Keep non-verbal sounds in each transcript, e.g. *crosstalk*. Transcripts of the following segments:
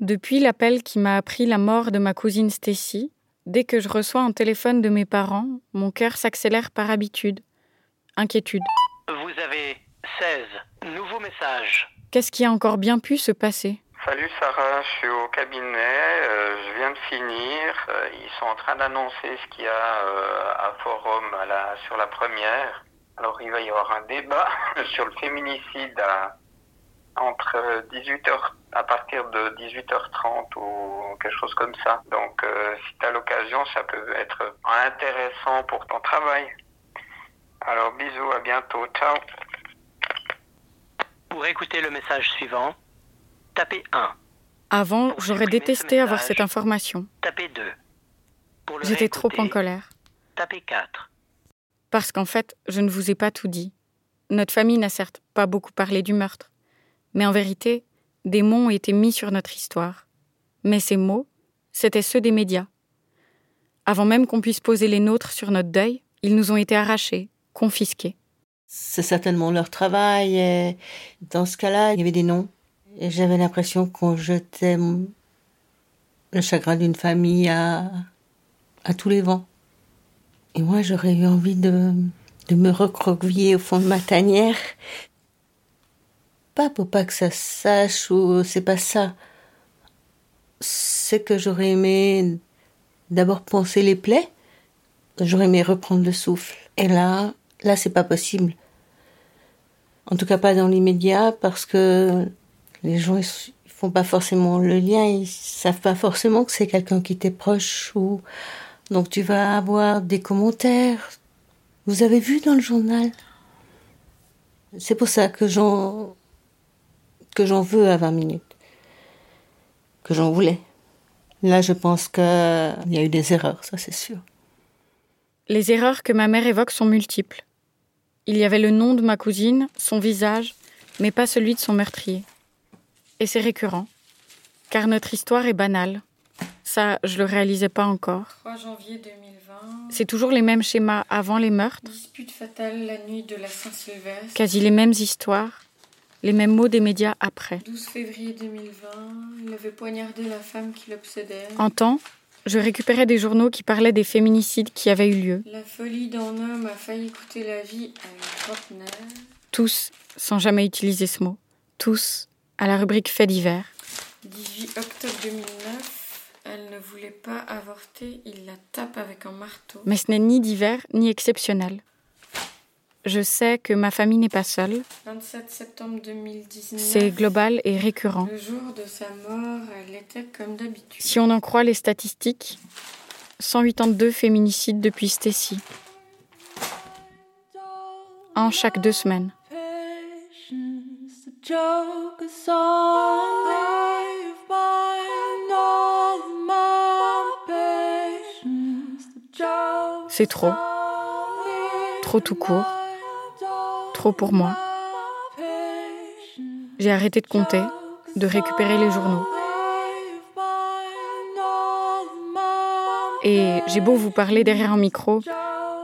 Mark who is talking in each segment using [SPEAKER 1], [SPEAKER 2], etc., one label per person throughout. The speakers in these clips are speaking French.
[SPEAKER 1] Depuis l'appel qui m'a appris la mort de ma cousine Stacy, dès que je reçois un téléphone de mes parents, mon cœur s'accélère par habitude. Inquiétude.
[SPEAKER 2] Vous avez 16 nouveaux messages.
[SPEAKER 1] Qu'est-ce qui a encore bien pu se passer?
[SPEAKER 3] Salut Sarah, je suis au cabinet, euh, je viens de finir. Euh, ils sont en train d'annoncer ce qu'il y a euh, à Forum à la, sur la première. Alors il va y avoir un débat *laughs* sur le féminicide à, entre 18h, à partir de 18h30 ou quelque chose comme ça. Donc si tu as l'occasion, ça peut être intéressant pour ton travail. Alors bisous, à bientôt, ciao.
[SPEAKER 2] Pour écouter le message suivant, tapez 1.
[SPEAKER 1] Avant, j'aurais détesté avoir cette information.
[SPEAKER 2] Tapez 2.
[SPEAKER 1] J'étais trop en colère.
[SPEAKER 2] Tapez 4.
[SPEAKER 1] Parce qu'en fait, je ne vous ai pas tout dit. Notre famille n'a certes pas beaucoup parlé du meurtre, mais en vérité, des mots ont été mis sur notre histoire. Mais ces mots, c'étaient ceux des médias. Avant même qu'on puisse poser les nôtres sur notre deuil, ils nous ont été arrachés, confisqués.
[SPEAKER 4] C'est certainement leur travail. Et dans ce cas-là, il y avait des noms j'avais l'impression qu'on jetait le chagrin d'une famille à, à tous les vents. Et moi, j'aurais eu envie de, de me recroqueviller au fond de ma tanière. Pas pour pas que ça sache ou c'est pas ça. C'est que j'aurais aimé d'abord penser les plaies. J'aurais aimé reprendre le souffle. Et là, là, c'est pas possible. En tout cas, pas dans l'immédiat parce que les gens ils font pas forcément le lien, ils savent pas forcément que c'est quelqu'un qui t'est proche ou donc tu vas avoir des commentaires. Vous avez vu dans le journal? C'est pour ça que j'en que j'en veux à 20 minutes. Que j'en voulais. Là, je pense qu'il y a eu des erreurs, ça c'est sûr.
[SPEAKER 1] Les erreurs que ma mère évoque sont multiples. Il y avait le nom de ma cousine, son visage, mais pas celui de son meurtrier. Et c'est récurrent, car notre histoire est banale. Ça, je le réalisais pas encore.
[SPEAKER 5] 3 janvier 2020.
[SPEAKER 1] C'est toujours les mêmes schémas avant les meurtres.
[SPEAKER 5] Dispute fatale la nuit de la Saint-Sylvestre.
[SPEAKER 1] Quasi les mêmes histoires, les mêmes mots des médias après.
[SPEAKER 5] 12 février 2020, il avait poignardé la femme qui l'obsédait.
[SPEAKER 1] En temps, je récupérais des journaux qui parlaient des féminicides qui avaient eu lieu.
[SPEAKER 5] La folie d'un homme a failli coûter la vie à une trentenaire.
[SPEAKER 1] Tous, sans jamais utiliser ce mot. Tous, à la rubrique Fait divers.
[SPEAKER 5] 18 octobre 2009, elle ne voulait pas avorter, il la tape avec un marteau.
[SPEAKER 1] Mais ce n'est ni divers ni exceptionnel. Je sais que ma famille n'est pas seule.
[SPEAKER 5] 27 septembre 2019.
[SPEAKER 1] C'est global et récurrent.
[SPEAKER 5] Le jour de sa mort, elle était comme d'habitude.
[SPEAKER 1] Si on en croit les statistiques, 182 féminicides depuis Stacy. Un chaque deux semaines. C'est trop. Trop tout court. Pour moi. J'ai arrêté de compter, de récupérer les journaux. Et j'ai beau vous parler derrière un micro,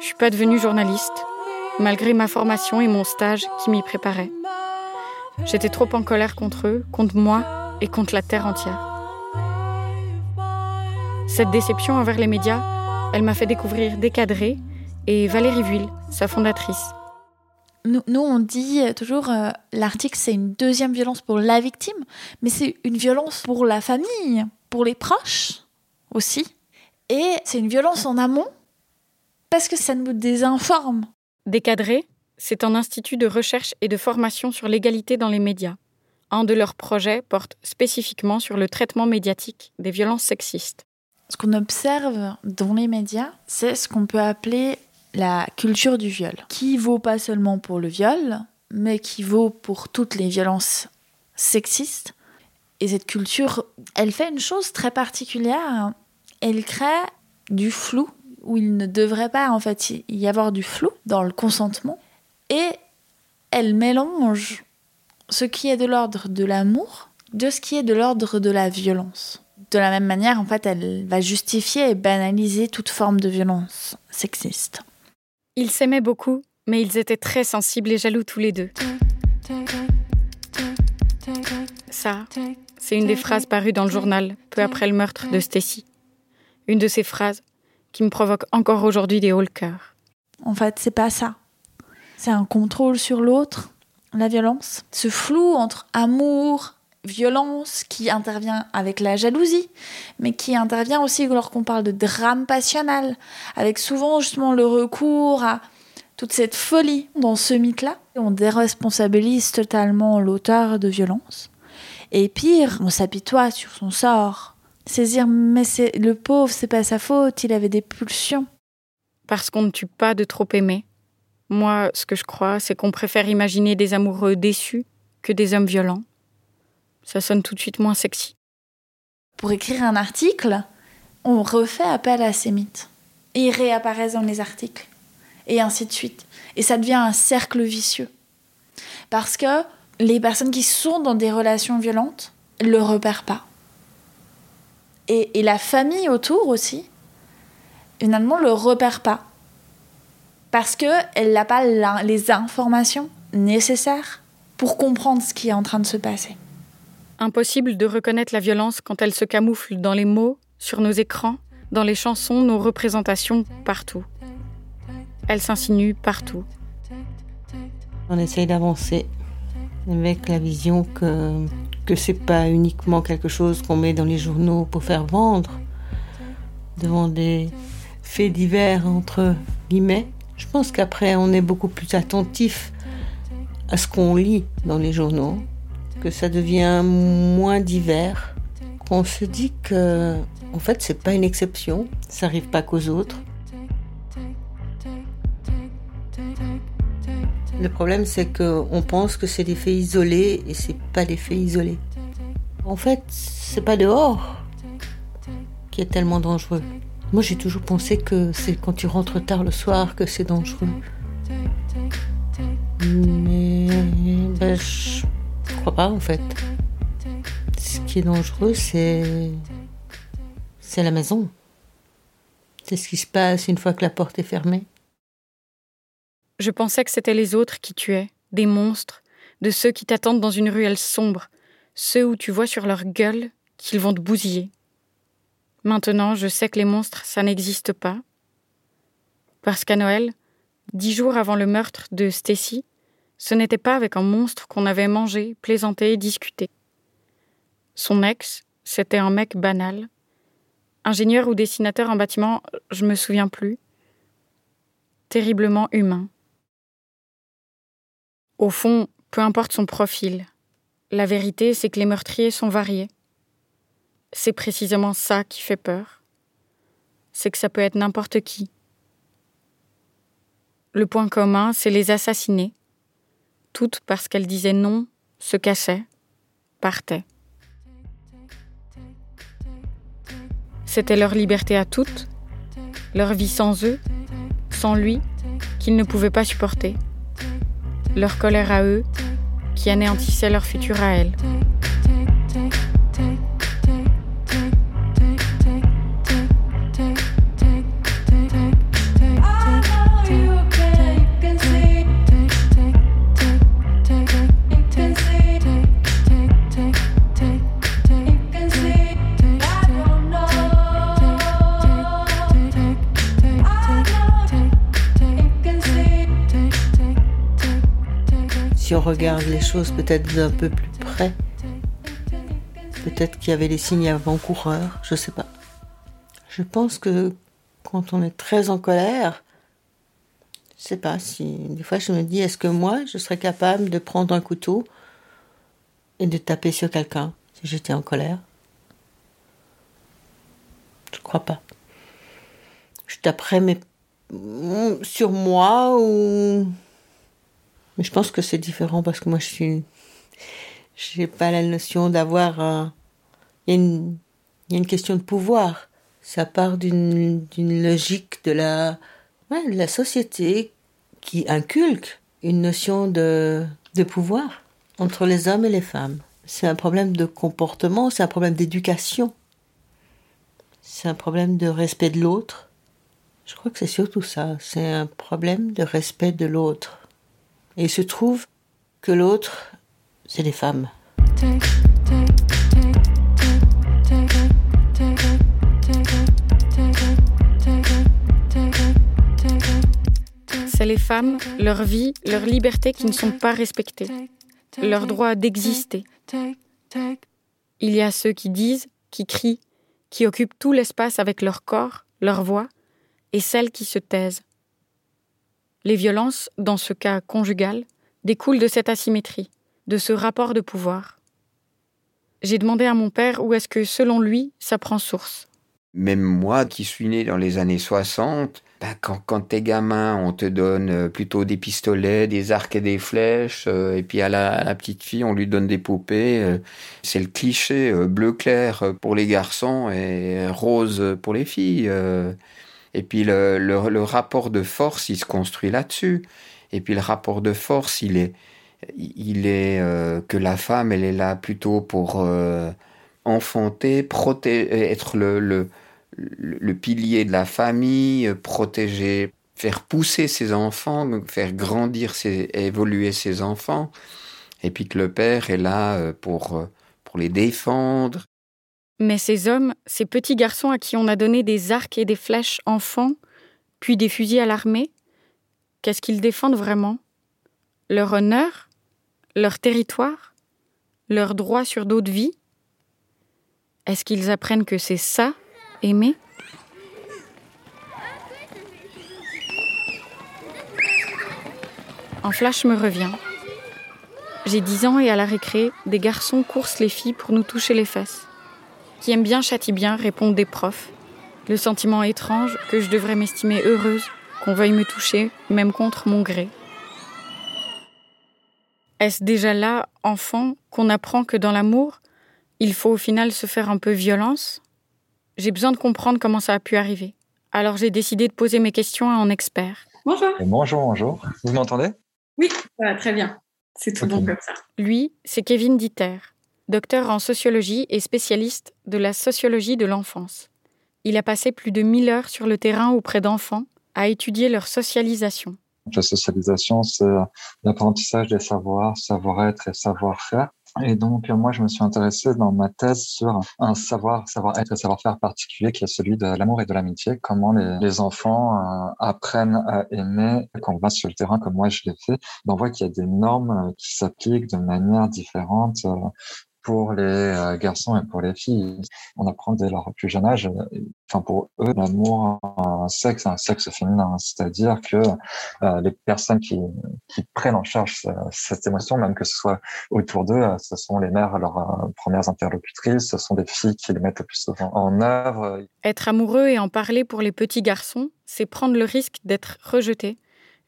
[SPEAKER 1] je suis pas devenue journaliste, malgré ma formation et mon stage qui m'y préparait. J'étais trop en colère contre eux, contre moi et contre la terre entière. Cette déception envers les médias, elle m'a fait découvrir Décadré et Valérie Vuille, sa fondatrice.
[SPEAKER 6] Nous, on dit toujours euh, l'article c'est une deuxième violence pour la victime, mais c'est une violence pour la famille, pour les proches aussi. Et c'est une violence en amont parce que ça nous désinforme.
[SPEAKER 1] Décadré, c'est un institut de recherche et de formation sur l'égalité dans les médias. Un de leurs projets porte spécifiquement sur le traitement médiatique des violences sexistes.
[SPEAKER 6] Ce qu'on observe dans les médias, c'est ce qu'on peut appeler la culture du viol, qui vaut pas seulement pour le viol, mais qui vaut pour toutes les violences sexistes. Et cette culture, elle fait une chose très particulière, elle crée du flou où il ne devrait pas en fait y avoir du flou dans le consentement et elle mélange ce qui est de l'ordre de l'amour de ce qui est de l'ordre de la violence. De la même manière, en fait, elle va justifier et banaliser toute forme de violence sexiste.
[SPEAKER 1] Ils s'aimaient beaucoup, mais ils étaient très sensibles et jaloux tous les deux. Ça, C'est une des phrases parues dans le journal peu après le meurtre de Stacy. Une de ces phrases qui me provoque encore aujourd'hui des hauts le cœur.
[SPEAKER 6] En fait, c'est pas ça. C'est un contrôle sur l'autre, la violence. Ce flou entre amour, violence qui intervient avec la jalousie, mais qui intervient aussi lorsqu'on parle de drame passionnel, avec souvent justement le recours à toute cette folie dans ce mythe-là. On déresponsabilise totalement l'auteur de violence. Et pire, on s'apitoie sur son sort. Saisir, mais c'est le pauvre, c'est pas sa faute, il avait des pulsions.
[SPEAKER 1] Parce qu'on ne tue pas de trop aimer. Moi, ce que je crois, c'est qu'on préfère imaginer des amoureux déçus que des hommes violents ça sonne tout de suite moins sexy.
[SPEAKER 6] Pour écrire un article, on refait appel à ces mythes. Et ils réapparaissent dans les articles. Et ainsi de suite. Et ça devient un cercle vicieux. Parce que les personnes qui sont dans des relations violentes le repèrent pas. Et, et, la famille autour aussi, finalement, le repère pas. Parce qu'elle n'a pas les informations nécessaires pour comprendre ce qui est en train de se passer.
[SPEAKER 1] Impossible de reconnaître la violence quand elle se camoufle dans les mots, sur nos écrans, dans les chansons, nos représentations, partout. Elle s'insinue partout.
[SPEAKER 4] On essaye d'avancer avec la vision que que c'est pas uniquement quelque chose qu'on met dans les journaux pour faire vendre devant des faits divers entre guillemets. Je pense qu'après on est beaucoup plus attentif à ce qu'on lit dans les journaux que ça devient moins divers, qu'on se dit que, en fait, c'est pas une exception, ça arrive pas qu'aux autres. Le problème, c'est qu'on pense que c'est des faits isolés et c'est pas des faits isolés. En fait, c'est pas dehors qui est tellement dangereux. Moi, j'ai toujours pensé que c'est quand tu rentres tard le soir que c'est dangereux. Mais ben, je pas en fait. Ce qui est dangereux, c'est. C'est la maison. C'est ce qui se passe une fois que la porte est fermée.
[SPEAKER 1] Je pensais que c'était les autres qui tuaient, des monstres, de ceux qui t'attendent dans une ruelle sombre, ceux où tu vois sur leur gueule qu'ils vont te bousiller. Maintenant, je sais que les monstres, ça n'existe pas. Parce qu'à Noël, dix jours avant le meurtre de Stacy, ce n'était pas avec un monstre qu'on avait mangé, plaisanté et discuté. Son ex, c'était un mec banal. Ingénieur ou dessinateur en bâtiment, je me souviens plus. Terriblement humain. Au fond, peu importe son profil, la vérité, c'est que les meurtriers sont variés. C'est précisément ça qui fait peur. C'est que ça peut être n'importe qui. Le point commun, c'est les assassiner toutes parce qu'elles disaient non, se cachaient, partaient. C'était leur liberté à toutes, leur vie sans eux, sans lui, qu'ils ne pouvaient pas supporter, leur colère à eux, qui anéantissait leur futur à elles.
[SPEAKER 4] Si on regarde les choses peut-être d'un peu plus près, peut-être qu'il y avait des signes avant-coureurs, je sais pas. Je pense que quand on est très en colère, je sais pas si des fois je me dis est-ce que moi je serais capable de prendre un couteau et de taper sur quelqu'un si j'étais en colère? Je crois pas. Je taperais mais sur moi ou je pense que c'est différent parce que moi, je suis. J'ai pas la notion d'avoir. Il, y a une question de pouvoir. Ça part d'une logique de la, ouais, de la société qui inculque une notion de, de pouvoir entre les hommes et les femmes. C'est un problème de comportement, c'est un problème d'éducation. C'est un problème de respect de l'autre. Je crois que c'est surtout ça. C'est un problème de respect de l'autre. Et il se trouve que l'autre, c'est les femmes.
[SPEAKER 1] C'est les femmes, leur vie, leur liberté qui ne sont pas respectées, leur droit d'exister. Il y a ceux qui disent, qui crient, qui occupent tout l'espace avec leur corps, leur voix, et celles qui se taisent, les violences, dans ce cas conjugal, découlent de cette asymétrie, de ce rapport de pouvoir. J'ai demandé à mon père où est-ce que, selon lui, ça prend source.
[SPEAKER 7] Même moi qui suis né dans les années 60, bah, quand, quand t'es gamin, on te donne euh, plutôt des pistolets, des arcs et des flèches, euh, et puis à la, petite fille, on lui donne des poupées. Euh, c'est le cliché bleu clair pour les garçons et rose pour les filles. Et puis le, le, rapport de force, il se construit là-dessus. Et puis le rapport de force, il est, il est que la femme, elle est là plutôt pour enfanter, protéger, être le, le le pilier de la famille, euh, protéger, faire pousser ses enfants, faire grandir, ses, évoluer ses enfants, et puis que le père est là euh, pour, euh, pour les défendre.
[SPEAKER 1] Mais ces hommes, ces petits garçons à qui on a donné des arcs et des flèches enfants, puis des fusils à l'armée, qu'est-ce qu'ils défendent vraiment? Leur honneur? Leur territoire? Leur droit sur d'autres vies? Est-ce qu'ils apprennent que c'est ça Aimer? Un flash me revient. J'ai 10 ans et à la récré, des garçons coursent les filles pour nous toucher les fesses. Qui aime bien châtie bien, répondent des profs. Le sentiment étrange que je devrais m'estimer heureuse qu'on veuille me toucher, même contre mon gré. Est-ce déjà là, enfant, qu'on apprend que dans l'amour, il faut au final se faire un peu violence? J'ai besoin de comprendre comment ça a pu arriver. Alors j'ai décidé de poser mes questions à un expert.
[SPEAKER 8] Bonjour.
[SPEAKER 9] bonjour, bonjour. Vous m'entendez?
[SPEAKER 8] Oui, très bien. C'est tout bon comme ça.
[SPEAKER 1] Lui, c'est Kevin Dieter, docteur en sociologie et spécialiste de la sociologie de l'enfance. Il a passé plus de 1000 heures sur le terrain auprès d'enfants à étudier leur socialisation.
[SPEAKER 9] La socialisation, c'est l'apprentissage des savoirs, savoir-être et savoir-faire. Et donc, moi, je me suis intéressé dans ma thèse sur un savoir, savoir-être et savoir-faire particulier qui est celui de l'amour et de l'amitié. Comment les, enfants euh, apprennent à aimer quand on va sur le terrain, comme moi je l'ai fait. On voit qu'il y a des normes euh, qui s'appliquent de manière différente euh, pour les euh, garçons et pour les filles. On apprend dès leur plus jeune âge, euh, enfin pour eux, l'amour un sexe, un sexe féminin, c'est-à-dire que euh, les personnes qui, qui prennent en charge cette émotion, même que ce soit autour d'eux, ce sont les mères, leurs premières interlocutrices, ce sont des filles qui les mettent le plus souvent en œuvre.
[SPEAKER 1] Être amoureux et en parler pour les petits garçons, c'est prendre le risque d'être rejeté,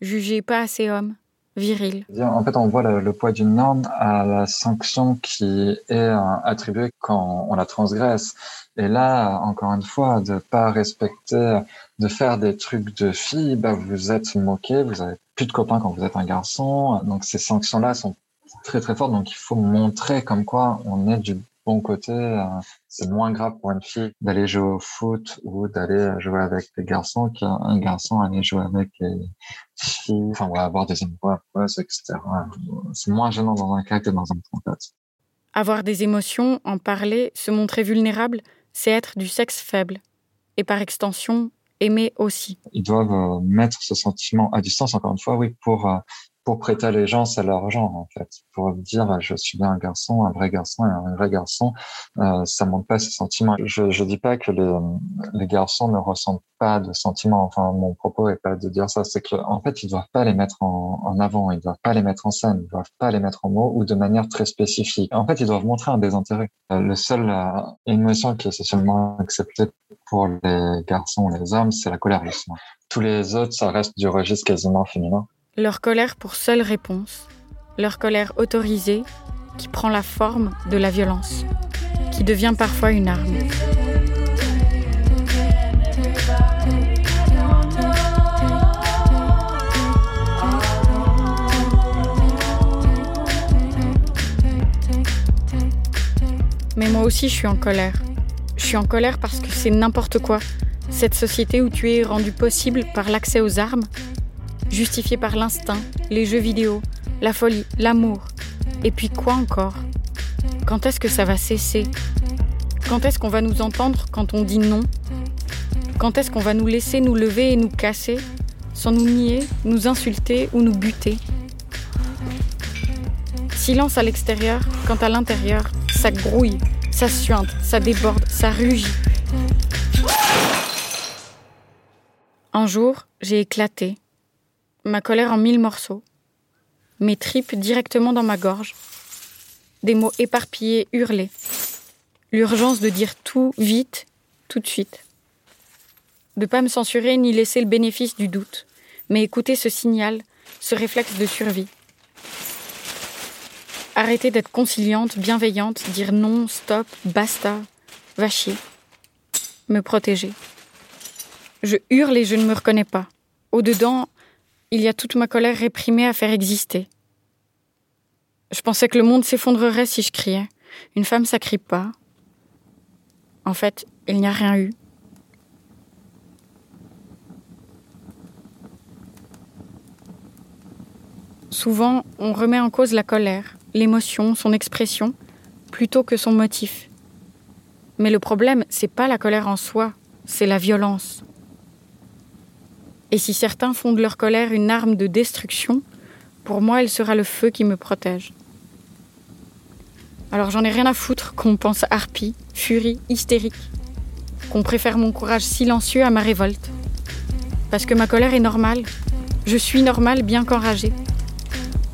[SPEAKER 1] jugé pas assez homme, viril.
[SPEAKER 9] En fait, on voit le, poids d'une norme à la sanction qui est euh, attribuée quand on la transgresse. Et là, encore une fois, de pas respecter, de faire des trucs de fille, bah, vous êtes moqué, vous avez plus de copains quand vous êtes un garçon. Donc ces sanctions-là sont très très fortes. Donc il faut montrer comme quoi on est du bon côté, euh, c'est moins grave pour une fille d'aller jouer au foot ou d'aller jouer avec des garçons qu'un garçon aller jouer avec des filles, enfin, avoir des amoureux, etc. C'est moins gênant dans un cas que dans un autre cas.
[SPEAKER 1] Avoir des émotions, en parler, se montrer vulnérable, c'est être du sexe faible. Et par extension, aimer aussi.
[SPEAKER 9] Ils doivent euh, mettre ce sentiment à distance, encore une fois, oui, pour euh, pour prêter allégeance à leur genre en fait. Pour dire je suis bien un garçon un vrai garçon et un vrai garçon euh, ça montre pas ses sentiments. Je je dis pas que les, les garçons ne ressentent pas de sentiments. Enfin mon propos est pas de dire ça. C'est que en fait ils doivent pas les mettre en, en avant. Ils doivent pas les mettre en scène. Ils doivent pas les mettre en mots ou de manière très spécifique. En fait ils doivent montrer un désintérêt. Euh, le seul euh, émotion qui est socialement acceptée pour les garçons les hommes c'est la colère justement. Tous les autres ça reste du registre quasiment féminin
[SPEAKER 1] leur colère pour seule réponse, leur colère autorisée qui prend la forme de la violence, qui devient parfois une arme. Mais moi aussi je suis en colère. Je suis en colère parce que c'est n'importe quoi. Cette société où tu es rendu possible par l'accès aux armes, justifié par l'instinct, les jeux vidéo, la folie, l'amour. Et puis quoi encore? Quand est-ce que ça va cesser? Quand est-ce qu'on va nous entendre quand on dit non? Quand est-ce qu'on va nous laisser nous lever et nous casser sans nous nier, nous insulter ou nous buter? Silence à l'extérieur, quand à l'intérieur, ça grouille, ça suinte, ça déborde, ça rugit. Un jour, j'ai éclaté, ma colère en mille morceaux, mes tripes directement dans ma gorge, des mots éparpillés hurlés, l'urgence de dire tout vite, tout de suite. De pas me censurer ni laisser le bénéfice du doute, mais écouter ce signal, ce réflexe de survie. Arrêter d'être conciliante, bienveillante, dire non, stop, basta, va chier. Me protéger. Je hurle et je ne me reconnais pas. Au-dedans, il y a toute ma colère réprimée à faire exister. Je pensais que le monde s'effondrerait si je criais. Une femme, ça crie pas. En fait, il n'y a rien eu. Souvent, on remet en cause la colère, l'émotion, son expression, plutôt que son motif. Mais le problème, c'est pas la colère en soi, c'est la violence. Et si certains font de leur colère une arme de destruction, pour moi, elle sera le feu qui me protège. Alors j'en ai rien à foutre qu'on pense harpie, furie, hystérique, qu'on préfère mon courage silencieux à ma révolte. Parce que ma colère est normale. Je suis normale bien qu'enragée.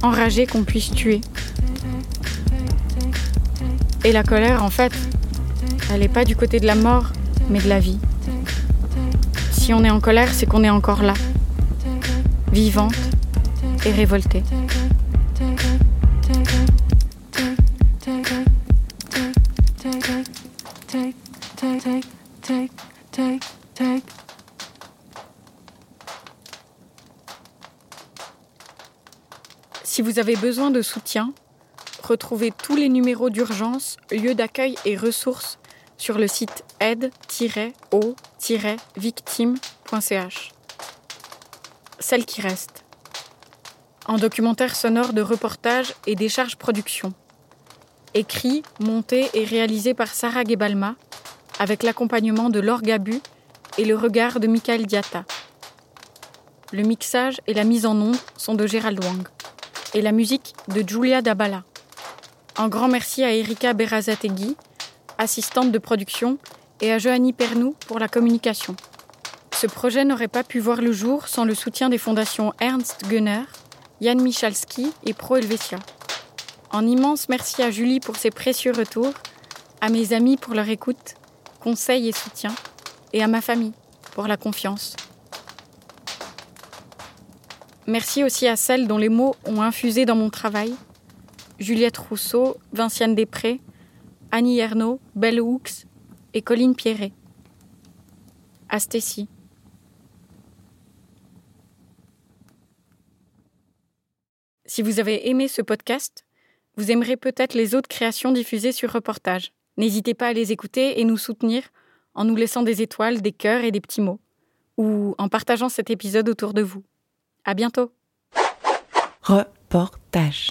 [SPEAKER 1] Enragée qu'on puisse tuer. Et la colère, en fait, elle n'est pas du côté de la mort, mais de la vie. Si on est en colère, c'est qu'on est encore là, vivante et révoltée. Si vous avez besoin de soutien, retrouvez tous les numéros d'urgence, lieux d'accueil et ressources sur le site aide-o-victime.ch. Celle qui reste. En documentaire sonore de reportage et décharge production. Écrit, monté et réalisé par Sarah Gebalma, avec l'accompagnement de Laure Gabu et le regard de Michael Diatta. Le mixage et la mise en onde sont de Gérald Wang. Et la musique de Julia Dabala. Un grand merci à Erika Berazategui, assistante de production, et à Johanny Pernou pour la communication. Ce projet n'aurait pas pu voir le jour sans le soutien des fondations Ernst Gunner, Yann Michalski et Pro Helvetia. Un immense merci à Julie pour ses précieux retours, à mes amis pour leur écoute, conseils et soutien, et à ma famille pour la confiance. Merci aussi à celles dont les mots ont infusé dans mon travail Juliette Rousseau, Vinciane Després, Annie Ernaux, Belle Hooks et Colline Pierret. À Stécie. Si vous avez aimé ce podcast, vous aimerez peut-être les autres créations diffusées sur reportage. N'hésitez pas à les écouter et nous soutenir en nous laissant des étoiles, des cœurs et des petits mots, ou en partageant cet épisode autour de vous. À bientôt.
[SPEAKER 10] Reportage.